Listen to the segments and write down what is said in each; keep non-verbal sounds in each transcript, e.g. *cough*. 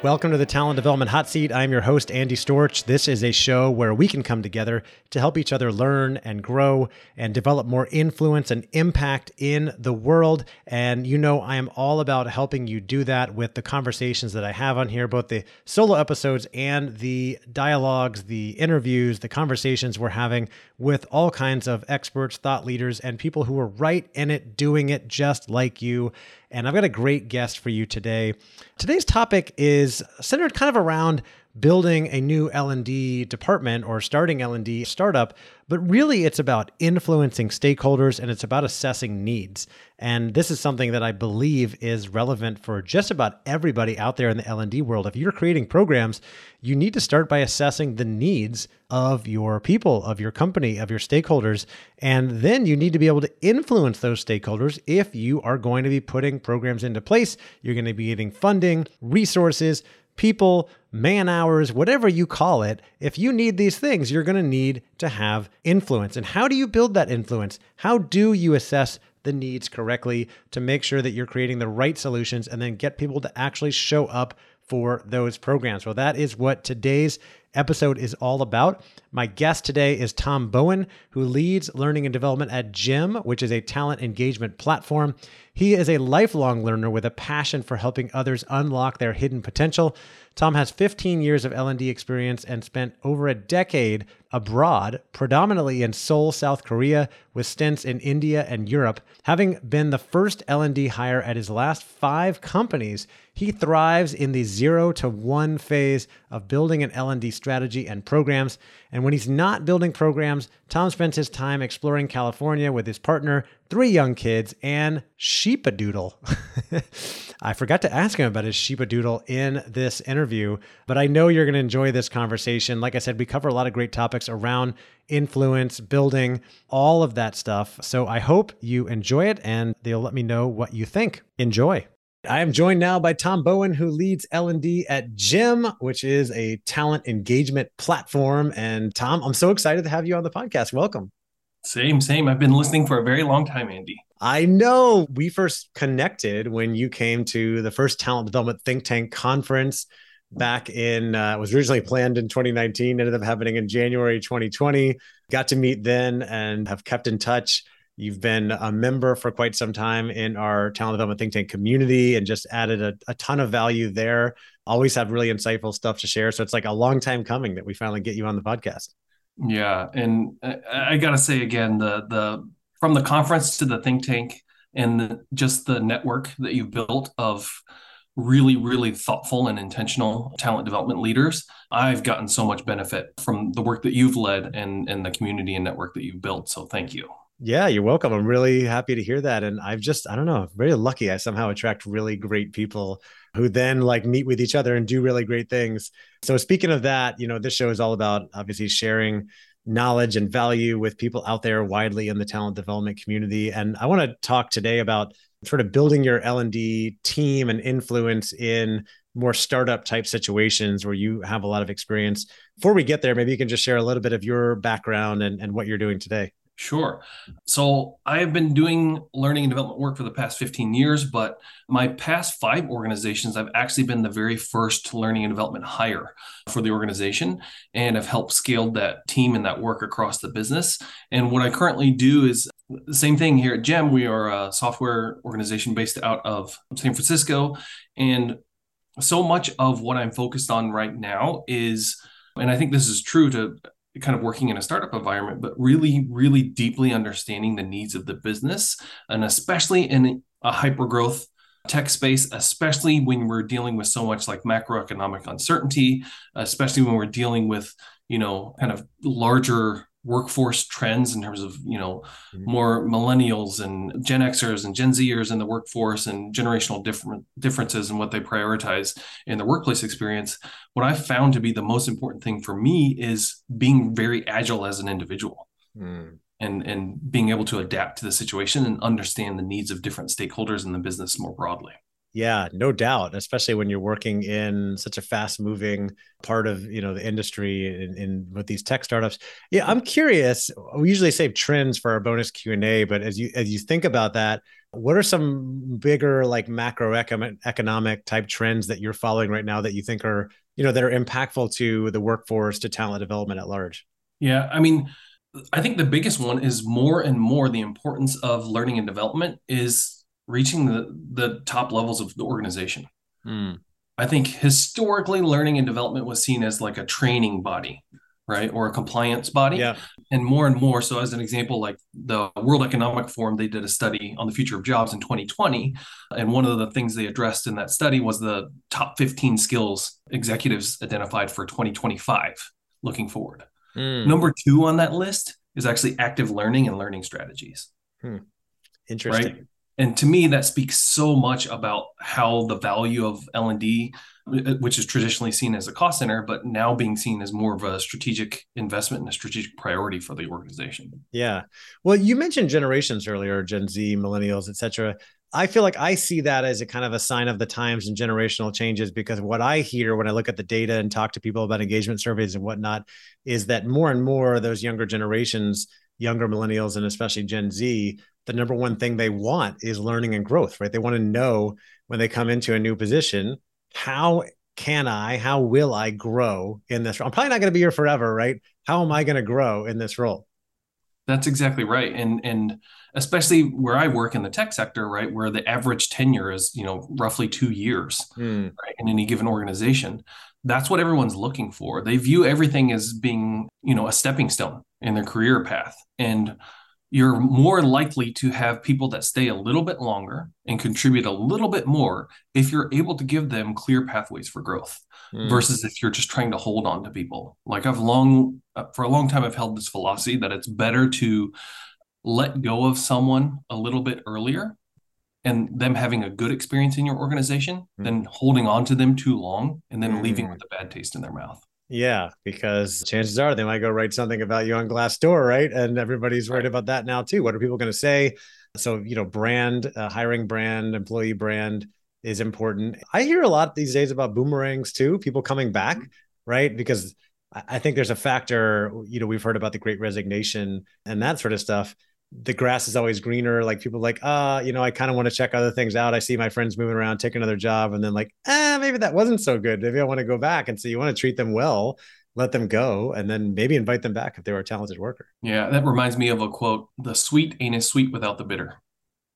Welcome to the Talent Development Hot Seat. I'm your host, Andy Storch. This is a show where we can come together to help each other learn and grow and develop more influence and impact in the world. And you know, I am all about helping you do that with the conversations that I have on here, both the solo episodes and the dialogues, the interviews, the conversations we're having with all kinds of experts, thought leaders, and people who are right in it, doing it just like you. And I've got a great guest for you today. Today's topic is centered kind of around building a new L&D department or starting L&D startup, but really it's about influencing stakeholders and it's about assessing needs. And this is something that I believe is relevant for just about everybody out there in the L&D world. If you're creating programs, you need to start by assessing the needs of your people, of your company, of your stakeholders, and then you need to be able to influence those stakeholders if you are going to be putting programs into place. You're going to be getting funding, resources, people, man hours, whatever you call it, if you need these things, you're going to need to have influence. And how do you build that influence? How do you assess the needs correctly to make sure that you're creating the right solutions and then get people to actually show up for those programs? Well, that is what today's episode is all about. My guest today is Tom Bowen, who leads learning and development at Gem, which is a talent engagement platform. He is a lifelong learner with a passion for helping others unlock their hidden potential. Tom has 15 years of L&D experience and spent over a decade abroad, predominantly in Seoul, South Korea, with stints in India and Europe. Having been the first L&D hire at his last 5 companies, he thrives in the 0 to 1 phase of building an L&D strategy and programs. And when he's not building programs, Tom spends his time exploring California with his partner, three young kids, and Sheepadoodle. *laughs* I forgot to ask him about his Sheepadoodle in this interview, but I know you're going to enjoy this conversation. Like I said, we cover a lot of great topics around influence, building, all of that stuff. So I hope you enjoy it and they'll let me know what you think. Enjoy. I am joined now by Tom Bowen, who leads L&D at Gem, which is a talent engagement platform. And Tom, I'm so excited to have you on the podcast. Welcome. Same, same. I've been listening for a very long time, Andy. I know. We first connected when you came to the first talent development think tank conference back in uh, was originally planned in 2019 ended up happening in january 2020 got to meet then and have kept in touch You've been a member for quite some time in our talent development think tank community and just added a, a ton of value there. Always have really insightful stuff to share. So it's like a long time coming that we finally get you on the podcast. Yeah. And I, I got to say again, the, the, from the conference to the think tank and just the network that you've built of really, really thoughtful and intentional talent development leaders. I've gotten so much benefit from the work that you've led and, and the community and network that you've built. So thank you. Yeah, you're welcome. I'm really happy to hear that. And I've just, I don't know, very lucky. I somehow attract really great people who then like meet with each other and do really great things. So, speaking of that, you know, this show is all about obviously sharing knowledge and value with people out there widely in the talent development community. And I want to talk today about sort of building your L&D team and influence in more startup type situations where you have a lot of experience. Before we get there, maybe you can just share a little bit of your background and, and what you're doing today. Sure. So I have been doing learning and development work for the past 15 years, but my past five organizations, I've actually been the very first learning and development hire for the organization and have helped scale that team and that work across the business. And what I currently do is same thing here at GEM. We are a software organization based out of San Francisco. And so much of what I'm focused on right now is, and I think this is true to kind of working in a startup environment, but really, really deeply understanding the needs of the business, and especially in a hyper growth tech space, especially when we're dealing with so much like macroeconomic uncertainty, especially when we're dealing with, you know, kind of larger workforce trends in terms of you know mm-hmm. more millennials and gen xers and gen zers in the workforce and generational different differences and what they prioritize in the workplace experience what i found to be the most important thing for me is being very agile as an individual mm. and and being able to adapt to the situation and understand the needs of different stakeholders in the business more broadly yeah, no doubt, especially when you're working in such a fast moving part of, you know, the industry in, in with these tech startups. Yeah, I'm curious. We usually save trends for our bonus Q&A, but as you as you think about that, what are some bigger like macroeconomic type trends that you're following right now that you think are, you know, that are impactful to the workforce to talent development at large? Yeah, I mean, I think the biggest one is more and more the importance of learning and development is reaching the the top levels of the organization. Mm. I think historically, learning and development was seen as like a training body, right, or a compliance body. Yeah. And more and more, so as an example, like the World Economic Forum, they did a study on the future of jobs in 2020, and one of the things they addressed in that study was the top 15 skills executives identified for 2025, looking forward. Mm. Number two on that list is actually active learning and learning strategies. Hmm. Interesting. Right? And to me that speaks so much about how the value of l&d uh, which is traditionally seen as a cost center but now being seen as more of a strategic investment and a strategic priority for the organization. Yeah. Well you mentioned generations earlier gen z millennials etc i feel like i see that as a kind of a sign of the times and generational changes because what i hear when i look at the data and talk to people about engagement surveys and whatnot is that more and more those younger generations younger millennials and especially gen z the number one thing they want is learning and growth, right? They want to know when they come into a new position, how can I, how will I grow in this role? I'm probably not going to be here forever, right? How am I going to grow in this role? That's exactly right. And and especially where I work in the tech sector, right, where the average tenure is, you know, roughly two years mm. right, in any given organization. That's what everyone's looking for. They view everything as being, you know, a stepping stone in their career path. And you're more likely to have people that stay a little bit longer and contribute a little bit more if you're able to give them clear pathways for growth mm. versus if you're just trying to hold on to people. Like I've long, uh, for a long time, I've held this philosophy that it's better to let go of someone a little bit earlier and them having a good experience in your organization mm. than holding on to them too long and then mm. leaving with a bad taste in their mouth. Yeah, because chances are they might go write something about you on Glassdoor, right? And everybody's worried about that now too. What are people going to say? So, you know, brand, uh, hiring brand, employee brand is important. I hear a lot these days about boomerangs too, people coming back, mm-hmm. right? Because I think there's a factor, you know, we've heard about the great resignation and that sort of stuff the grass is always greener. Like people like, ah, uh, you know, I kind of want to check other things out. I see my friends moving around, take another job, and then like, ah, maybe that wasn't so good. Maybe I want to go back. And so you want to treat them well, let them go, and then maybe invite them back if they were a talented worker. Yeah, that reminds me of a quote: "The sweet ain't as sweet without the bitter."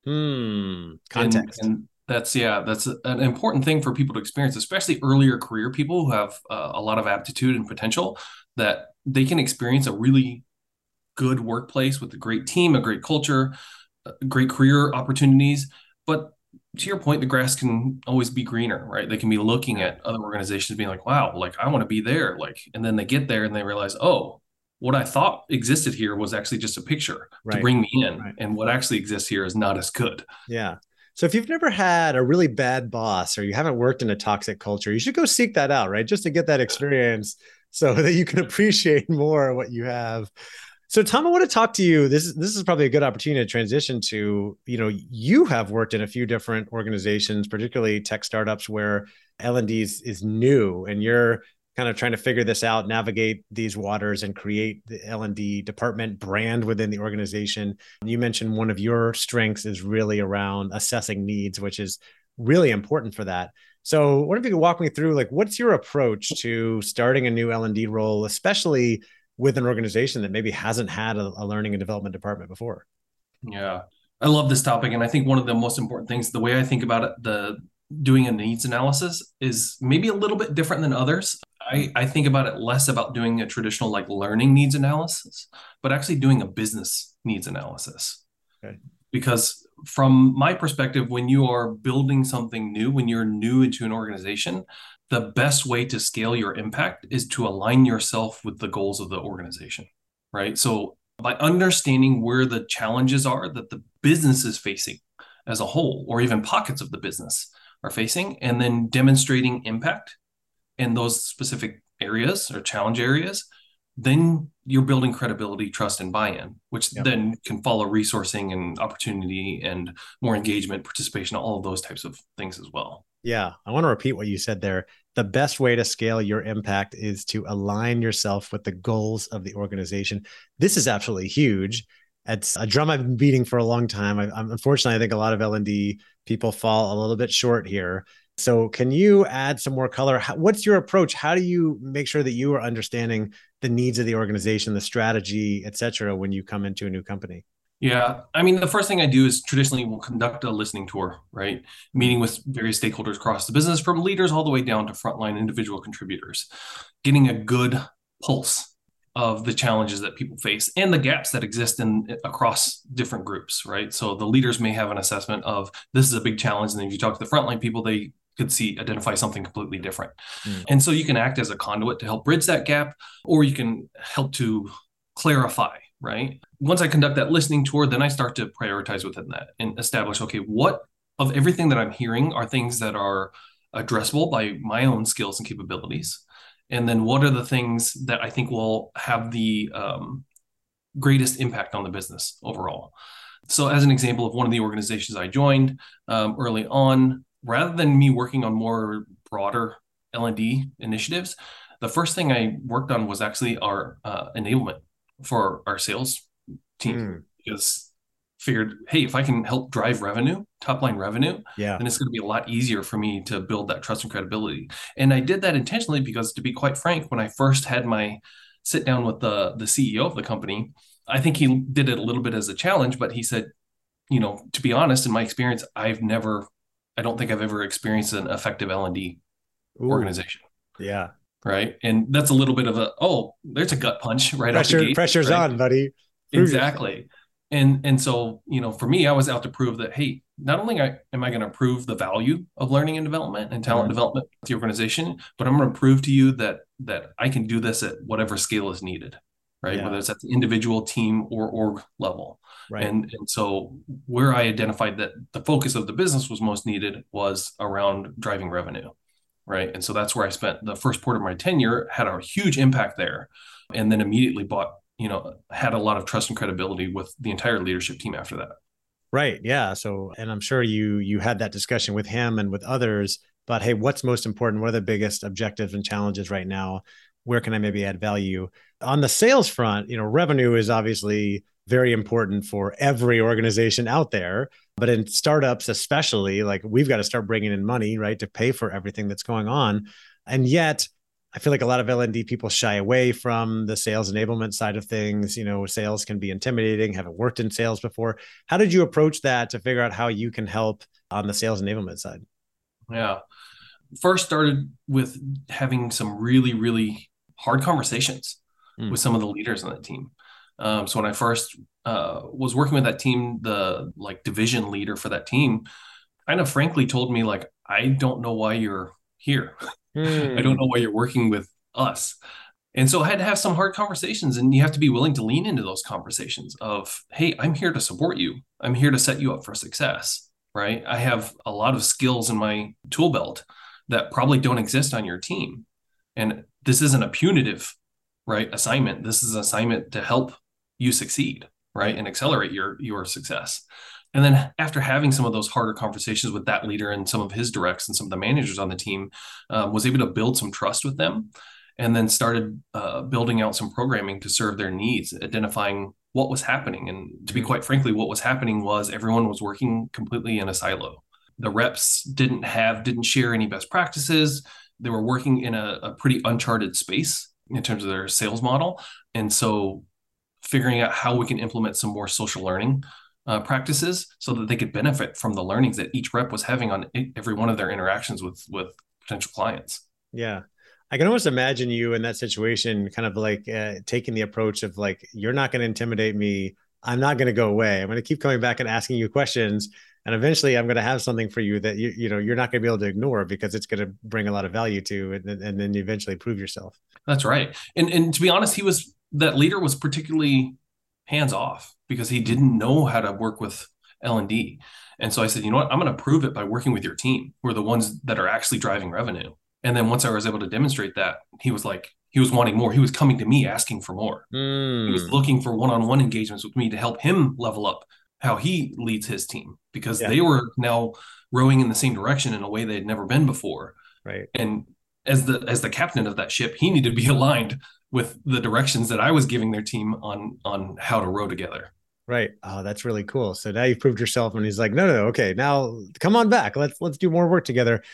Hmm. Context. And, and that's yeah, that's an important thing for people to experience, especially earlier career people who have uh, a lot of aptitude and potential. That they can experience a really good workplace with a great team, a great culture, uh, great career opportunities. But to your point, the grass can always be greener, right? They can be looking at other organizations being like, wow, like I want to be there. Like, and then they get there and they realize, oh, what I thought existed here was actually just a picture right. to bring me in. Right. And what actually exists here is not as good. Yeah. So if you've never had a really bad boss or you haven't worked in a toxic culture, you should go seek that out, right? Just to get that experience so *laughs* that you can appreciate more what you have. So Tom, I want to talk to you. This is this is probably a good opportunity to transition to, you know, you have worked in a few different organizations, particularly tech startups where L&D is, is new and you're kind of trying to figure this out, navigate these waters, and create the L and D department brand within the organization. You mentioned one of your strengths is really around assessing needs, which is really important for that. So, what if you could walk me through, like, what's your approach to starting a new L and D role, especially with an organization that maybe hasn't had a, a learning and development department before? Yeah, I love this topic, and I think one of the most important things, the way I think about it, the doing a needs analysis is maybe a little bit different than others. I, I think about it less about doing a traditional like learning needs analysis, but actually doing a business needs analysis. Okay. Because from my perspective, when you are building something new, when you're new into an organization, the best way to scale your impact is to align yourself with the goals of the organization, right? So by understanding where the challenges are that the business is facing as a whole, or even pockets of the business are facing, and then demonstrating impact in those specific areas or challenge areas, then you're building credibility, trust, and buy-in, which yep. then can follow resourcing and opportunity and more engagement, participation, all of those types of things as well. Yeah, I want to repeat what you said there. The best way to scale your impact is to align yourself with the goals of the organization. This is absolutely huge. It's a drum I've been beating for a long time. I, unfortunately, I think a lot of L and D people fall a little bit short here. So, can you add some more color? How, what's your approach? How do you make sure that you are understanding the needs of the organization, the strategy, et cetera, when you come into a new company? Yeah. I mean, the first thing I do is traditionally we'll conduct a listening tour, right? Meeting with various stakeholders across the business, from leaders all the way down to frontline individual contributors, getting a good pulse of the challenges that people face and the gaps that exist in across different groups, right? So the leaders may have an assessment of this is a big challenge. And then if you talk to the frontline people, they could see identify something completely different. Mm. And so you can act as a conduit to help bridge that gap, or you can help to clarify, right? Once I conduct that listening tour, then I start to prioritize within that and establish, okay, what of everything that I'm hearing are things that are addressable by my own skills and capabilities. And then what are the things that I think will have the um, greatest impact on the business overall? So, as an example of one of the organizations I joined um, early on, rather than me working on more broader L&D initiatives, the first thing I worked on was actually our uh, enablement for our sales team mm. because figured, hey, if I can help drive revenue, top line revenue, yeah, then it's going to be a lot easier for me to build that trust and credibility. And I did that intentionally because, to be quite frank, when I first had my sit down with the the CEO of the company, I think he did it a little bit as a challenge, but he said, you know, to be honest, in my experience, I've never I don't think I've ever experienced an effective L and D organization. Yeah. Right. And that's a little bit of a oh, there's a gut punch right Pressure, gate. Pressure's right? on, buddy. Prove exactly. Yourself. And and so you know, for me, I was out to prove that hey, not only am I going to prove the value of learning and development and talent mm-hmm. development with the organization, but I'm going to prove to you that that I can do this at whatever scale is needed right? Yeah. Whether it's at the individual, team, or org level. Right. And, and so where I identified that the focus of the business was most needed was around driving revenue. Right. And so that's where I spent the first part of my tenure, had a huge impact there. And then immediately bought, you know, had a lot of trust and credibility with the entire leadership team after that. Right. Yeah. So, and I'm sure you you had that discussion with him and with others. But hey, what's most important? What are the biggest objectives and challenges right now? Where can I maybe add value? on the sales front, you know, revenue is obviously very important for every organization out there. But in startups, especially, like we've got to start bringing in money, right, to pay for everything that's going on. And yet, I feel like a lot of L&D people shy away from the sales enablement side of things. You know, sales can be intimidating, haven't worked in sales before. How did you approach that to figure out how you can help on the sales enablement side? Yeah. First started with having some really, really hard conversations mm. with some of the leaders on that team. Um, so when I first uh, was working with that team, the like division leader for that team kind of frankly told me like, I don't know why you're here. Mm. *laughs* I don't know why you're working with us. And so I had to have some hard conversations, and you have to be willing to lean into those conversations of, hey, I'm here to support you. I'm here to set you up for success, right? I have a lot of skills in my tool belt that probably don't exist on your team. And this isn't a punitive, right, assignment. This is an assignment to help you succeed, right, and accelerate your your success. And then after having some of those harder conversations with that leader and some of his directs and some of the managers on the team, um, was able to build some trust with them and then started uh, building out some programming to serve their needs, identifying what was happening. And to be mm-hmm. quite frankly, what was happening was everyone was working completely in a silo. The reps didn't have, didn't share any best practices. They were working in a, a pretty uncharted space in terms of their sales model. And so figuring out how we can implement some more social learning uh, practices so that they could benefit from the learnings that each rep was having on every one of their interactions with with potential clients. Yeah. I can almost imagine you in that situation, kind of like uh, taking the approach of like, you're not going to intimidate me. I'm not going to go away. I'm going to keep coming back and asking you questions, and eventually, I'm going to have something for you that you you know you're not going to be able to ignore because it's going to bring a lot of value to, and, and then you eventually prove yourself. That's right. And and to be honest, he was that leader was particularly hands off because he didn't know how to work with L and D. And so I said, you know what? I'm going to prove it by working with your team. We're the ones that are actually driving revenue. And then once I was able to demonstrate that, he was like, he was wanting more. He was coming to me asking for more. Mm. He was hmm. looking for one-on-one engagements with me to help him level up how he leads his team because yeah. they were now rowing in the same direction in a way they had never been before. Right. And as the as the captain of that ship, he needed to be *laughs* aligned with the directions that I was giving their team on on how to row together. Right. Oh, that's really cool. So now you've proved yourself, and he's like, no, no, no, okay, now come on back. Let's let's do more work together.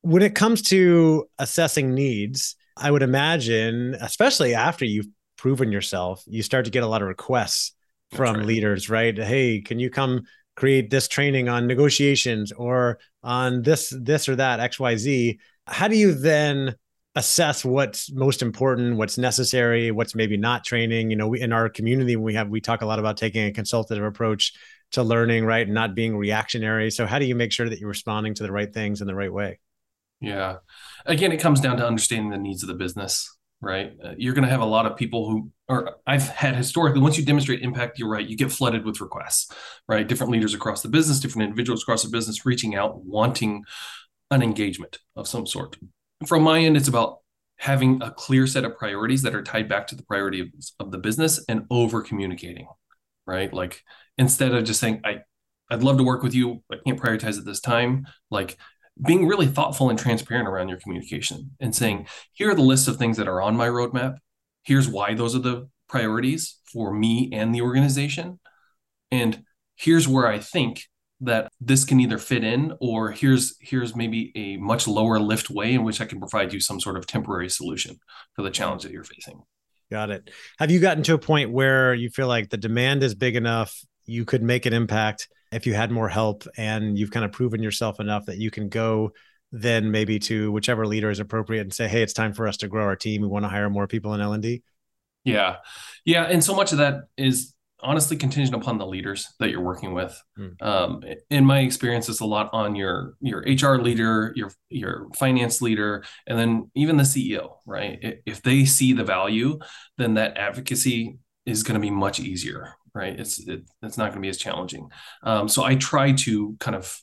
When it comes to assessing needs, I would imagine, especially after you've proven yourself, you start to get a lot of requests from right. leaders, right? Hey, can you come create this training on negotiations or on this this or that XYZ? How do you then assess what's most important, what's necessary, what's maybe not training? You know, we in our community we have we talk a lot about taking a consultative approach to learning, right? And not being reactionary. So how do you make sure that you're responding to the right things in the right way? Yeah. Again, it comes down to understanding the needs of the business right? Uh, you're going to have a lot of people who, or I've had historically, once you demonstrate impact, you're right, you get flooded with requests, right? Different leaders across the business, different individuals across the business reaching out, wanting an engagement of some sort. From my end, it's about having a clear set of priorities that are tied back to the priority of, of the business and over communicating, right? Like instead of just saying, I, I'd love to work with you. I can't prioritize at this time. Like being really thoughtful and transparent around your communication and saying, here are the list of things that are on my roadmap. Here's why those are the priorities for me and the organization. And here's where I think that this can either fit in or here's here's maybe a much lower lift way in which I can provide you some sort of temporary solution for the challenge that you're facing. Got it. Have you gotten to a point where you feel like the demand is big enough you could make an impact if you had more help and you've kind of proven yourself enough that you can go then maybe to whichever leader is appropriate and say hey it's time for us to grow our team we want to hire more people in l&d yeah yeah and so much of that is honestly contingent upon the leaders that you're working with mm. um, in my experience it's a lot on your your hr leader your your finance leader and then even the ceo right if they see the value then that advocacy is going to be much easier right? It's it, it's not going to be as challenging. Um, so I try to kind of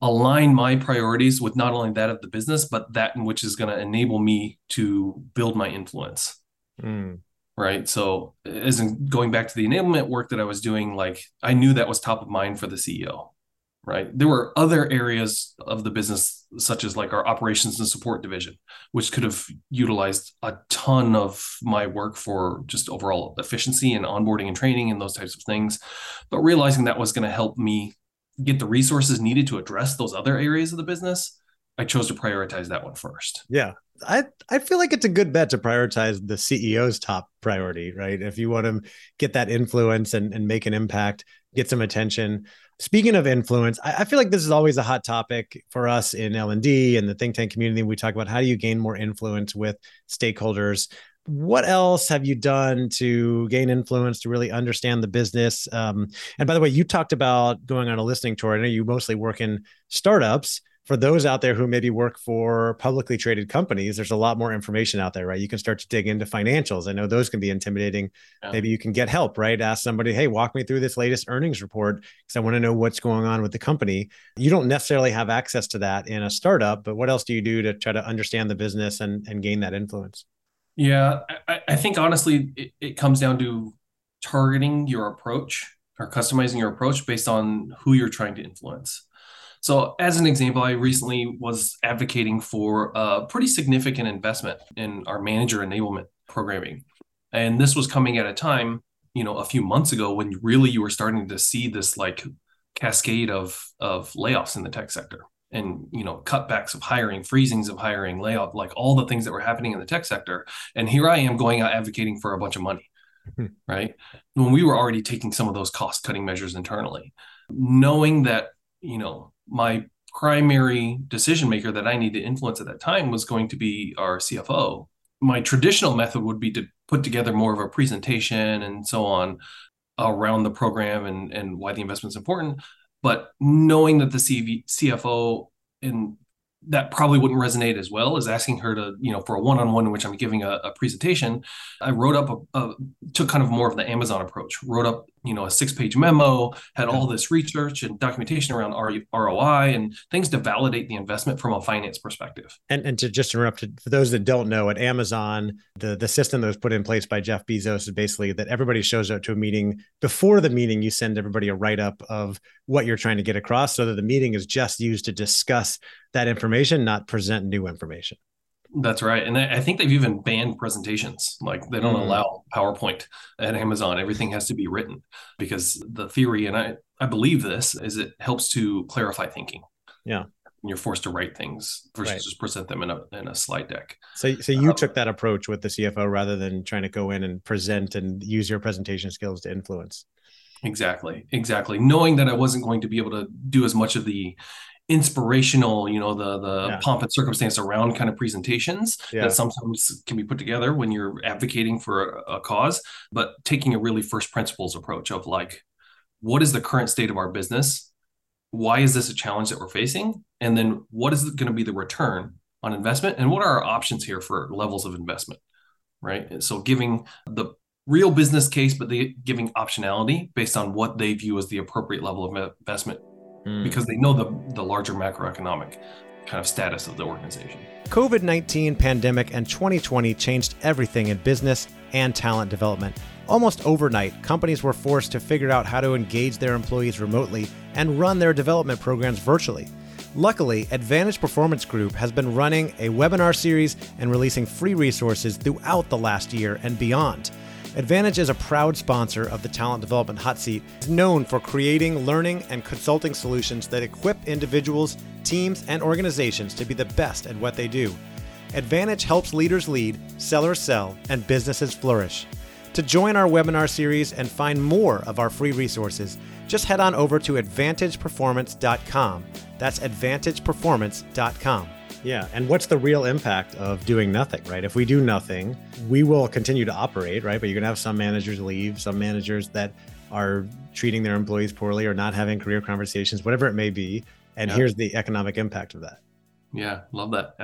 align my priorities with not only that of the business, but that in which is going to enable me to build my influence. Mm. Right. So, as in going back to the enablement work that I was doing, like I knew that was top of mind for the CEO right? There were other areas of the business, such as like our operations and support division, which could have utilized a ton of my work for just overall efficiency and onboarding and training and those types of things. But realizing that was going to help me get the resources needed to address those other areas of the business, I chose to prioritize that one first. Yeah. I, I feel like it's a good bet to prioritize the CEO's top priority, right? If you want to get that influence and, and make an impact, get some attention. Speaking of influence, I, I feel like this is always a hot topic for us in L and D and the think tank community. We talk about how do you gain more influence with stakeholders. What else have you done to gain influence to really understand the business? Um, and by the way, you talked about going on a listening tour. I know you mostly work in startups for those out there who maybe work for publicly traded companies, there's a lot more information out there, right? You can start to dig into financials. I know those can be intimidating. Yeah. Maybe you can get help, right? Ask somebody, hey, walk me through this latest earnings report because I want to know what's going on with the company. You don't necessarily have access to that in a startup, but what else do you do to try to understand the business and, and gain that influence? Yeah, I, I think honestly, it, it comes down to targeting your approach or customizing your approach based on who you're trying to influence. So, as an example, I recently was advocating for a pretty significant investment in our manager enablement programming. And this was coming at a time, you know, a few months ago when really you were starting to see this like cascade of of layoffs in the tech sector and you know cutbacks of hiring freezings of hiring layoff like all the things that were happening in the tech sector. And here i am going out advocating for a bunch of money hmm. right? When we were already taking some of those cost cutting measures internally knowing that you know my primary decision maker that I need to influence at that time was going to be our CFO. My traditional method would be to put together more of a presentation and so on around the program and, and why the investment is important. But knowing that the CV, CFO and that probably wouldn't resonate as well as asking her to, you know, for a one-on-one in which I'm giving a, a presentation. I wrote up a, a, took kind of more of the Amazon approach. Wrote up, you know, a six-page memo, had all this research and documentation around ROI and things to validate the investment from a finance perspective. And and to just interrupt, for those that don't know, at Amazon, the the system that was put in place by Jeff Bezos is basically that everybody shows up to a meeting. Before the meeting, you send everybody a write-up of what you're trying to get across, so that the meeting is just used to discuss that information, not present new information. That's right. And I think they've even banned presentations. Like they don't mm. allow PowerPoint at Amazon. Everything has to be written because the theory, and I, I believe this, is it helps to clarify thinking. Yeah. When you're forced to write things versus right. just present them in a in a slide deck. So so you um, took that approach with the CFO rather than trying to go in and present and use your presentation skills to influence. Exactly. Exactly. Knowing that I wasn't going to be able to do as much of the inspirational you know the the yeah. pomp and circumstance around kind of presentations yeah. that sometimes can be put together when you're advocating for a, a, cause. But taking a really first principles approach of like what is the current state of our business? Why is this a challenge that we're facing? And then what is going to be the return on investment? And what are our options here for levels of investment right? And so giving the real business case but they giving optionality based on what they view as the appropriate level of investment mm. because they know the, the larger macroeconomic kind of status of the organization. COVID 19 pandemic and 2020 changed everything in business and talent development. Almost overnight, companies were forced to figure out how to engage their employees remotely and run their development programs virtually. Luckily, Advantage Performance Group has been running a webinar series and releasing free resources throughout the last year and beyond. Advantage is a proud sponsor of the Talent Development Hot Seat. It's known for creating learning and consulting solutions that equip individuals, teams, and organizations to be the best at what they do. Advantage helps leaders lead, sellers sell, and businesses flourish. To join our webinar series and find more of our free resources, just head on over to advantageperformance.com. That's advantageperformance.com. Yeah. And what's the real impact of doing nothing, right? If we do nothing, we will continue to operate, right? But you're going to have some managers leave, some managers that are treating their employees poorly or not having career conversations, whatever it may be. And yeah. here's the economic impact of that. Yeah. Love that.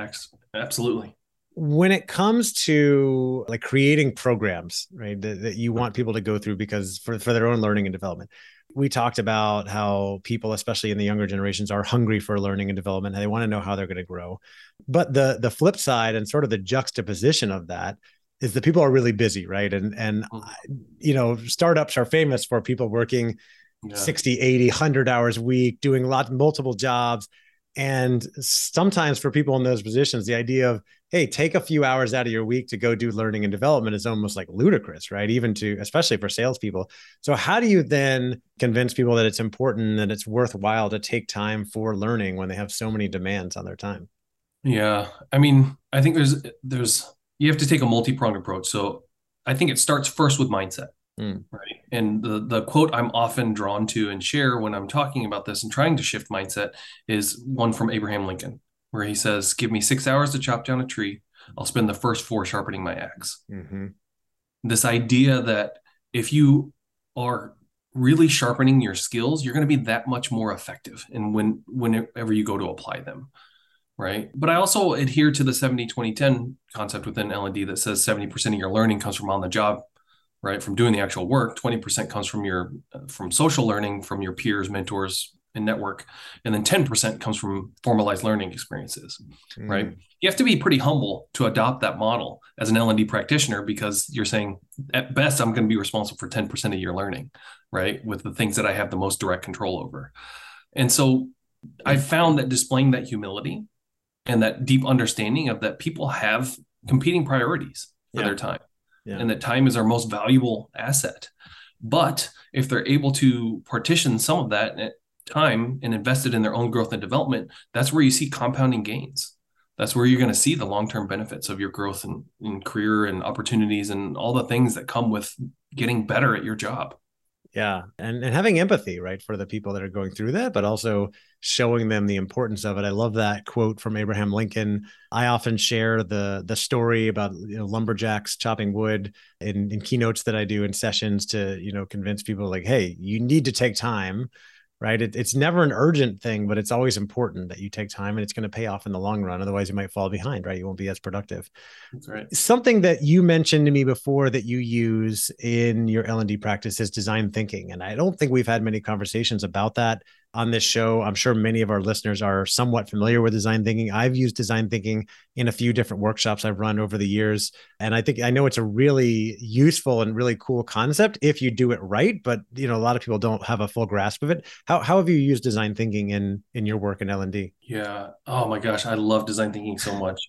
Absolutely. When it comes to like creating programs, right, that, that you want people to go through because for, for their own learning and development, we talked about how people especially in the younger generations are hungry for learning and development and they want to know how they're going to grow but the the flip side and sort of the juxtaposition of that is that people are really busy right and and mm-hmm. you know startups are famous for people working yeah. 60 80 100 hours a week doing lots of multiple jobs and sometimes for people in those positions, the idea of, hey, take a few hours out of your week to go do learning and development is almost like ludicrous, right? Even to, especially for salespeople. So, how do you then convince people that it's important, that it's worthwhile to take time for learning when they have so many demands on their time? Yeah. I mean, I think there's, there's, you have to take a multi pronged approach. So, I think it starts first with mindset. Mm. Right. And the, the quote I'm often drawn to and share when I'm talking about this and trying to shift mindset is one from Abraham Lincoln, where he says, Give me six hours to chop down a tree. I'll spend the first four sharpening my ax mm-hmm. This idea that if you are really sharpening your skills, you're going to be that much more effective and when whenever you go to apply them. Right. But I also adhere to the 70 20 10 concept within L&D that says 70% of your learning comes from on the job, right? From doing the actual work. 20% comes from your from social learning, from your peers, mentors, and network. And then 10% comes from formalized learning experiences, mm. right? You have to be pretty humble to adopt that model as an L&D practitioner because you're saying at best I'm going to be responsible for 10% of your learning, right? With the things that I have the most direct control over. And so I found that displaying that humility and that deep understanding of that people have competing priorities for yeah. their time. Yeah. And that time is our most valuable asset. But if they're able to partition some of that eh, time and invest it in their own growth and development, that's where you see compounding gains. That's where you're going to see the long term benefits of your growth and, and career and opportunities and all the things that come with getting better at your job. Yeah. And and having empathy, right, for the people that are going through that, but also showing them the importance of it. I love that quote from Abraham Lincoln. I often share the the story about you know lumberjacks chopping wood in, in keynotes that I do in sessions to, you know, convince people like, hey, you need to take time right? It, it's never an urgent thing, but it's always important that you take time and it's going to pay off in the long run. Otherwise, you might fall behind, right? You won't be as productive. That's right. Something that you mentioned to me before that you use in your L&D practice is design thinking. And I don't think we've had many conversations about that on this show. I'm sure many of our listeners are somewhat familiar with design thinking. I've used design thinking in a few different workshops I've run over the years. And I think I know it's a really useful and really cool concept if you do it right. But you know, a lot of people don't have a full grasp of it. How, how have you used design thinking in in your work in L&D? Yeah. Oh my gosh, I love design thinking so much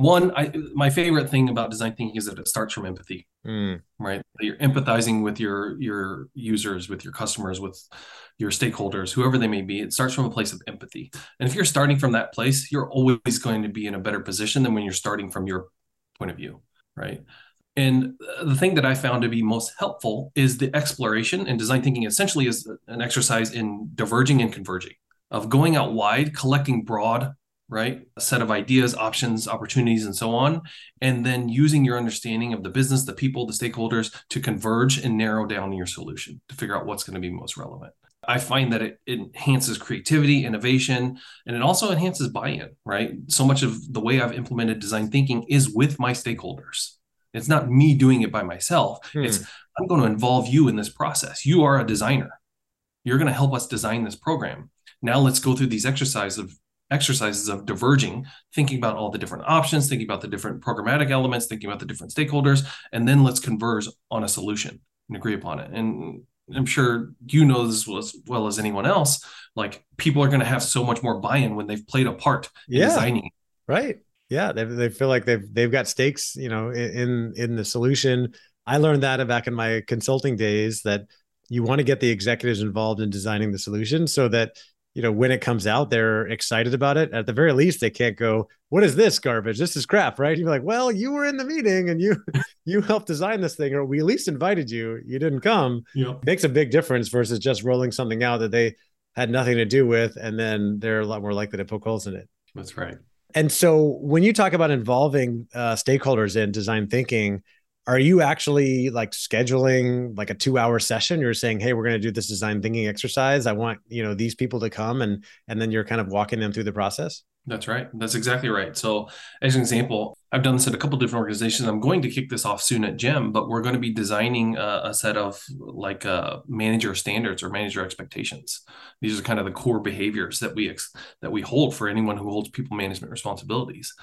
one I, my favorite thing about design thinking is that it starts from empathy mm. right? You're empathizing with your your users with your customers with your stakeholders whoever they may be. It starts from a place of empathy. And if you're starting from that place you're always going to be in a better position than when you're starting from your point of view right? And the thing that I found to be most helpful is the exploration and design thinking essentially is an exercise in diverging and converging, of going out wide, collecting broad right? A set of ideas, options, opportunities, and so on. And then using your understanding of the business, the people, the stakeholders to converge and narrow down your solution to figure out what's going to be most relevant. I find that it, it enhances creativity, innovation, and it also enhances buy in, right? So much of the way I've implemented design thinking is with my stakeholders. It's not me doing it by myself. Hmm. It's I'm going to involve you in this process. You are a designer. You're going to help us design this program. Now let's go through these exercises of exercises of diverging, thinking about all the different options, thinking about the different programmatic elements, thinking about the different stakeholders, and then let's converge on a solution and agree upon it. And I'm sure you know this as well as anyone else. Like people are going to have so much more buy-in when they've played a part yeah, in designing. Right. Yeah. They, they feel like they've they've got stakes, you know, in in the solution. I learned that back in my consulting days that you want to get the executives involved in designing the solution so that you know, when it comes out, they're excited about it. At the very least, they can't go, "What is this garbage? This is crap!" Right? You're like, "Well, you were in the meeting and you *laughs* you helped design this thing, or we at least invited you. You didn't come." Yeah. Makes a big difference versus just rolling something out that they had nothing to do with, and then they're a lot more likely to poke holes in it. That's right. And so, when you talk about involving uh, stakeholders in design thinking, are you actually like scheduling like a two hour session? You're saying hey we're going to do this design thinking exercise. I want you know these people to come and and then you're kind of walking them through the process? That's right. That's exactly right. So as an example i've done this at a couple different organizations. I'm going to kick this off soon at gem but we're going to be designing a, a set of like uh, manager standards or manager expectations. These are kind of the core behaviors that we ex- that we hold for anyone who holds people management responsibilities.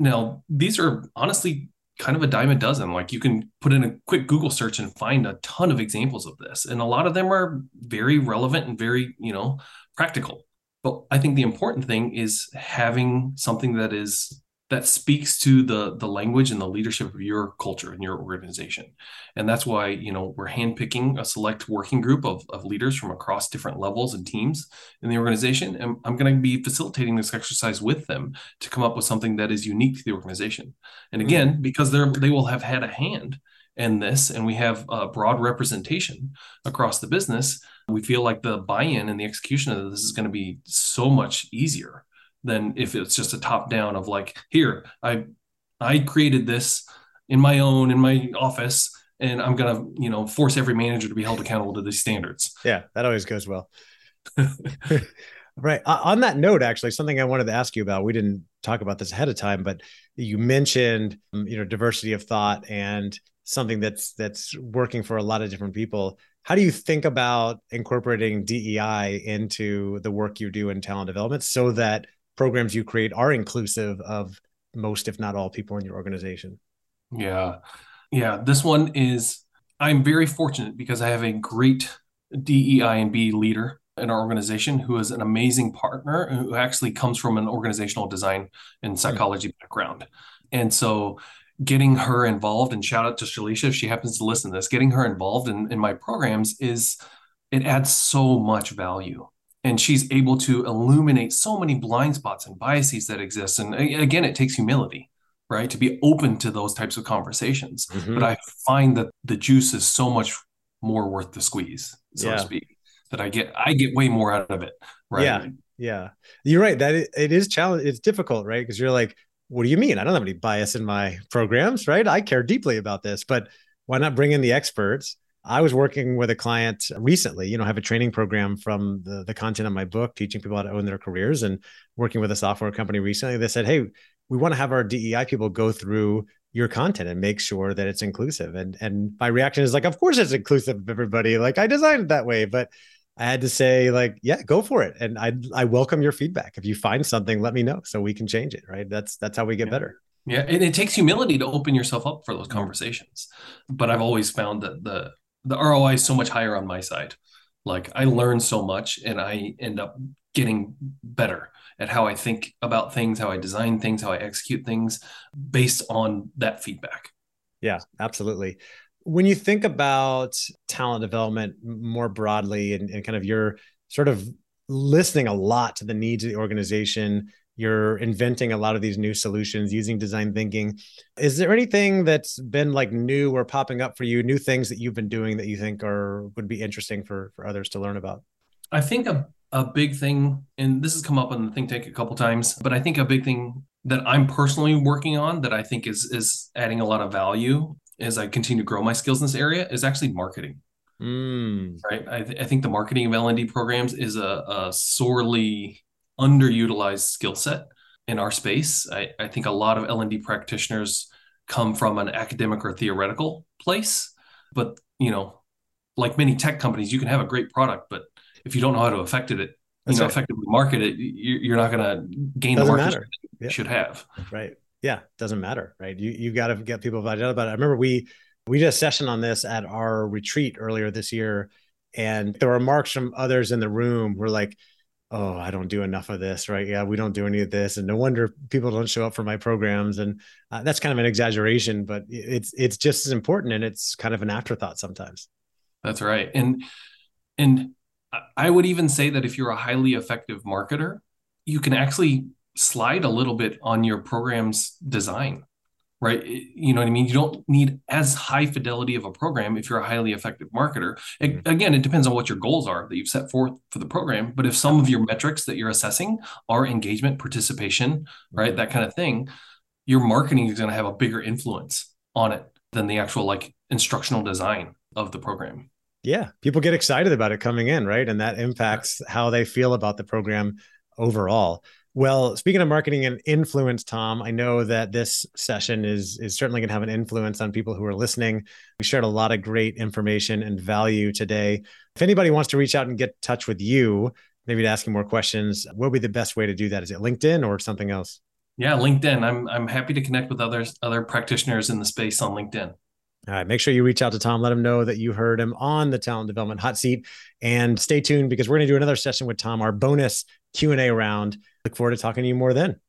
Now these are honestly kind of a dime a dozen. Like you can put in a quick Google search and find a ton of examples of this. And a lot of them are very relevant and very, you know, practical. But I think the important thing is having something that is that speaks to the the language and the leadership of your culture and your organization. And that's why you know we're handpicking a select working group of, of leaders from across different levels and teams in the organization. And i'm going to be facilitating this exercise with them to come up with something that is unique to the organization. And hmm. again because they're they will have had a hand in this and we have a broad representation across the business we feel like the buy-in and the execution of this is going to be so much easier than if it's just a top down of like here i i created this in my own in my office and I'm gonna you know force every manager to be held accountable to these standards. Yeah, that always goes well. *laughs* *laughs* right. On that note, actually, something I wanted to ask you about. We didn't talk about this ahead of time, but you mentioned um, you know diversity of thought and something that's that's working for a lot of different people. How do you think about incorporating DEI into the work you do in talent development so that programs you create are inclusive of most, if not all, people in your organization? Yeah. Yeah. This one is, I'm very fortunate because I have a great DEI and B leader in our organization who is an amazing partner who actually comes from an organizational design and hmm. psychology background. And so getting her involved and shout out to Shalisha if she happens to listen to this, getting her involved in, in my programs is it adds so much value and she's able to illuminate so many blind spots and biases that exist. And again it takes humility right to be open to those types of conversations. Mm-hmm. but i find that the juice is so much more worth the squeeze so yeah. to speak that i get i get way more out of it right? Yeah yeah. You're right that it, it is challenge it's difficult right because you're like what do you mean? I don't have any bias in my programs right? I care deeply about this. But why not bring in the experts I was working with a client recently, you know, have a training program from the, the content of my book, teaching people how to own their careers and working with a software company recently. They said, Hey, we want to have our DEI people go through your content and make sure that it's inclusive. And and my reaction is like, of course it's inclusive of everybody. Like I designed it that way. But I had to say, like, yeah, go for it. And I I welcome your feedback. If you find something, let me know so we can change it. Right. That's that's how we get yeah. better. Yeah, and it takes humility to open yourself up for those conversations. But I've always found that the the ROI is so much higher on my side. Like I learn so much and I end up getting better at how I think about things, how I design things, how I execute things based on that feedback. Yeah, absolutely. When you think about talent development more broadly and, and kind of your sort of listening a lot to the needs of the organization, you're inventing a lot of these new solutions using design thinking. Is there anything that's been like new or popping up for you new things that you've been doing that you think are would be interesting for for others to learn about? I think a, a big thing and this has come up in the think tank a couple times but i think a big thing that i'm personally working on that i think is is adding a lot of value as i continue to grow my skills in this area is actually marketing. Mm. right? I, th- I think the marketing of l&d programs is a, a sorely underutilized skill set in our space. I, I think a lot of L&D practitioners come from an academic or theoretical place, but you know, like many tech companies, you can have a great product, but if you don't know how to affect it, you know, right. effectively market it, you're not going to gain doesn't the market you yeah. should have. Right. Yeah. Doesn't matter. Right. You you got to get people about it. I remember we we did a session on this at our retreat earlier this year, and the remarks from others in the room were like, oh i don't do enough of this right? Yeah we don't do any of this. And no wonder people don't show up for my programs. And uh, that's kind of an exaggeration but it's it's just as important and it's kind of an afterthought sometimes. That's right. And and i would even say that if you're a highly effective marketer you can actually slide a little bit on your program's design right? You know what I mean? You don't need as high fidelity of a program if you're a highly effective marketer. It, mm-hmm. again, it depends on what your goals are that you've set forth for the program. But if some of your metrics that you're assessing are engagement, participation, right, mm-hmm. that kind of thing, your marketing is going to have a bigger influence on it than the actual like instructional design of the program. Yeah, people get excited about it coming in, right? And that impacts how they feel about the program overall. Well, speaking of marketing and influence, Tom, I know that this session is is certainly going to have an influence on people who are listening. We shared a lot of great information and value today. If anybody wants to reach out and get in touch with you, maybe to ask you more questions, what would be the best way to do that? Is it LinkedIn or something else? Yeah, LinkedIn. I'm I'm happy to connect with others other practitioners in the space on LinkedIn. All right, make sure you reach out to Tom. Let him know that you heard him on the Talent Development Hot Seat, and stay tuned because we're going to do another session with Tom, our bonus Q and A round Look forward to talking to you more then.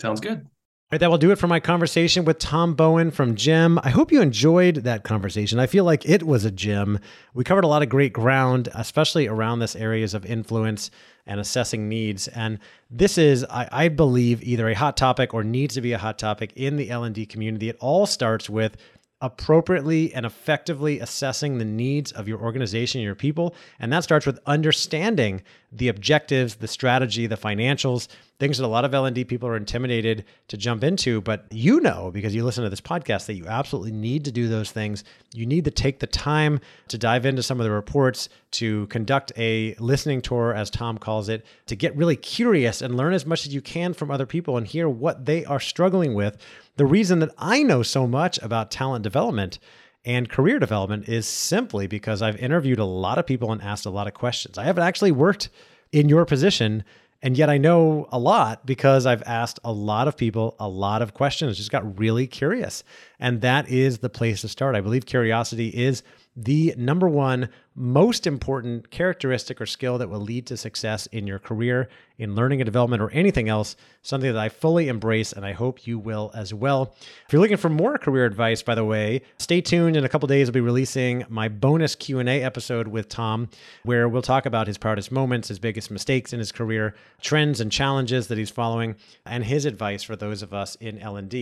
Sounds good. All right, that will do it for my conversation with Tom Bowen from Gem. I hope you enjoyed that conversation. I feel like it was a gem. We covered a lot of great ground, especially around this areas of influence and assessing needs. And this is, I, I believe, either a hot topic or needs to be a hot topic in the L&D community. It all starts with appropriately and effectively assessing the needs of your organization, your people. And that starts with understanding the objectives, the strategy, the financials, things that a lot of L&D people are intimidated to jump into, but you know because you listen to this podcast that you absolutely need to do those things. You need to take the time to dive into some of the reports, to conduct a listening tour as Tom calls it, to get really curious and learn as much as you can from other people and hear what they are struggling with. The reason that I know so much about talent development and career development is simply because I've interviewed a lot of people and asked a lot of questions. I haven't actually worked in your position and yet I know a lot because I've asked a lot of people a lot of questions, just got really curious. And that is the place to start. I believe curiosity is the number one most important characteristic or skill that will lead to success in your career, in learning and development, or anything else. Something that I fully embrace, and I hope you will as well. If you're looking for more career advice, by the way, stay tuned. In a couple days, I'll be releasing my bonus Q and A episode with Tom, where we'll talk about his proudest moments, his biggest mistakes in his career, trends and challenges that he's following, and his advice for those of us in L and.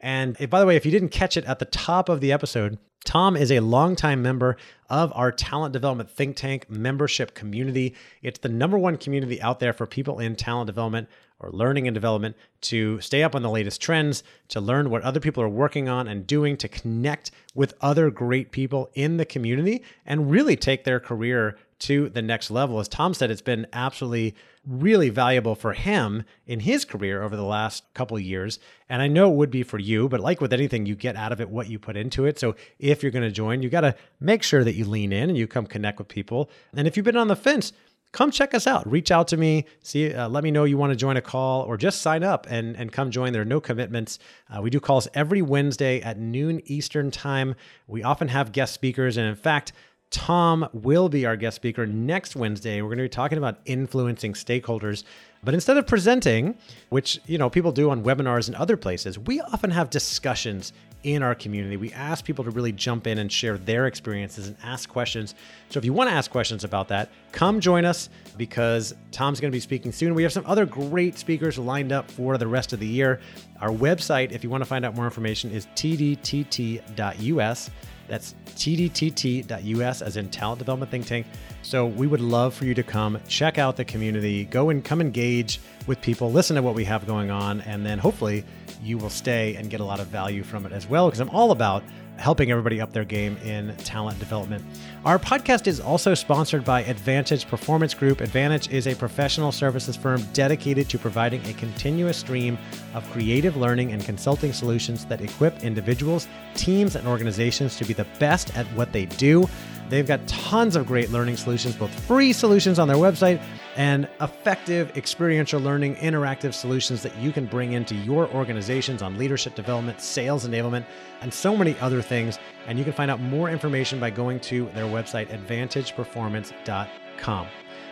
And by the way, if you didn't catch it at the top of the episode, Tom is a longtime member of our talent development think tank membership community. It's the number one community out there for people in talent development or learning and development to stay up on the latest trends, to learn what other people are working on and doing, to connect with other great people in the community and really take their career to the next level. As Tom said, it's been absolutely really valuable for him in his career over the last couple years. And I know it would be for you, but like with anything, you get out of it what you put into it. So if you're going to join, you got to make sure that you lean in and you come connect with people. And if you've been on the fence, come check us out. Reach out to me. See, uh, let me know you want to join a call or just sign up and, and come join. There are no commitments. Uh, we do calls every Wednesday at noon Eastern time. We often have guest speakers. And in fact, Tom will be our guest speaker next Wednesday. We're going to be talking about influencing stakeholders. But instead of presenting, which you know people do on webinars and other places, we often have discussions in our community. We ask people to really jump in and share their experiences and ask questions. So if you want to ask questions about that, come join us because Tom's going to be speaking soon. We have some other great speakers lined up for the rest of the year. Our website, if you want to find out more information, is tdtt.us. That's tdtt.us, as in Talent Development Think Tank. So we would love for you to come check out the community, go and come engage with people, listen to what we have going on, and then hopefully you will stay and get a lot of value from it as well. Because I'm all about helping everybody up their game in talent development. Our podcast is also sponsored by Advantage Performance Group. Advantage is a professional services firm dedicated to providing a continuous stream of creative learning and consulting solutions that equip individuals, teams, and organizations to be the best at what they do. They've got tons of great learning solutions, both free solutions on their website and effective experiential learning, interactive solutions that you can bring into your organizations on leadership development, sales enablement, and so many other things. And you can find out more information by going to their website, advantageperformance.com. All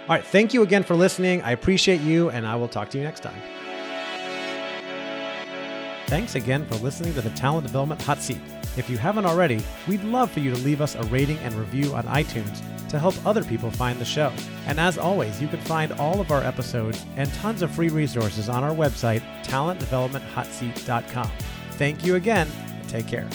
right, thank you again for listening. I appreciate you, and I will talk to you next time. Thanks again for listening to the Talent Development Hot Seat. If you haven't already, we'd love for you to leave us a rating and review on iTunes to help other people find the show. And as always, you can find all of our episodes and tons of free resources on our website, talentdevelopmenthotseat.com. Thank you again, and take care.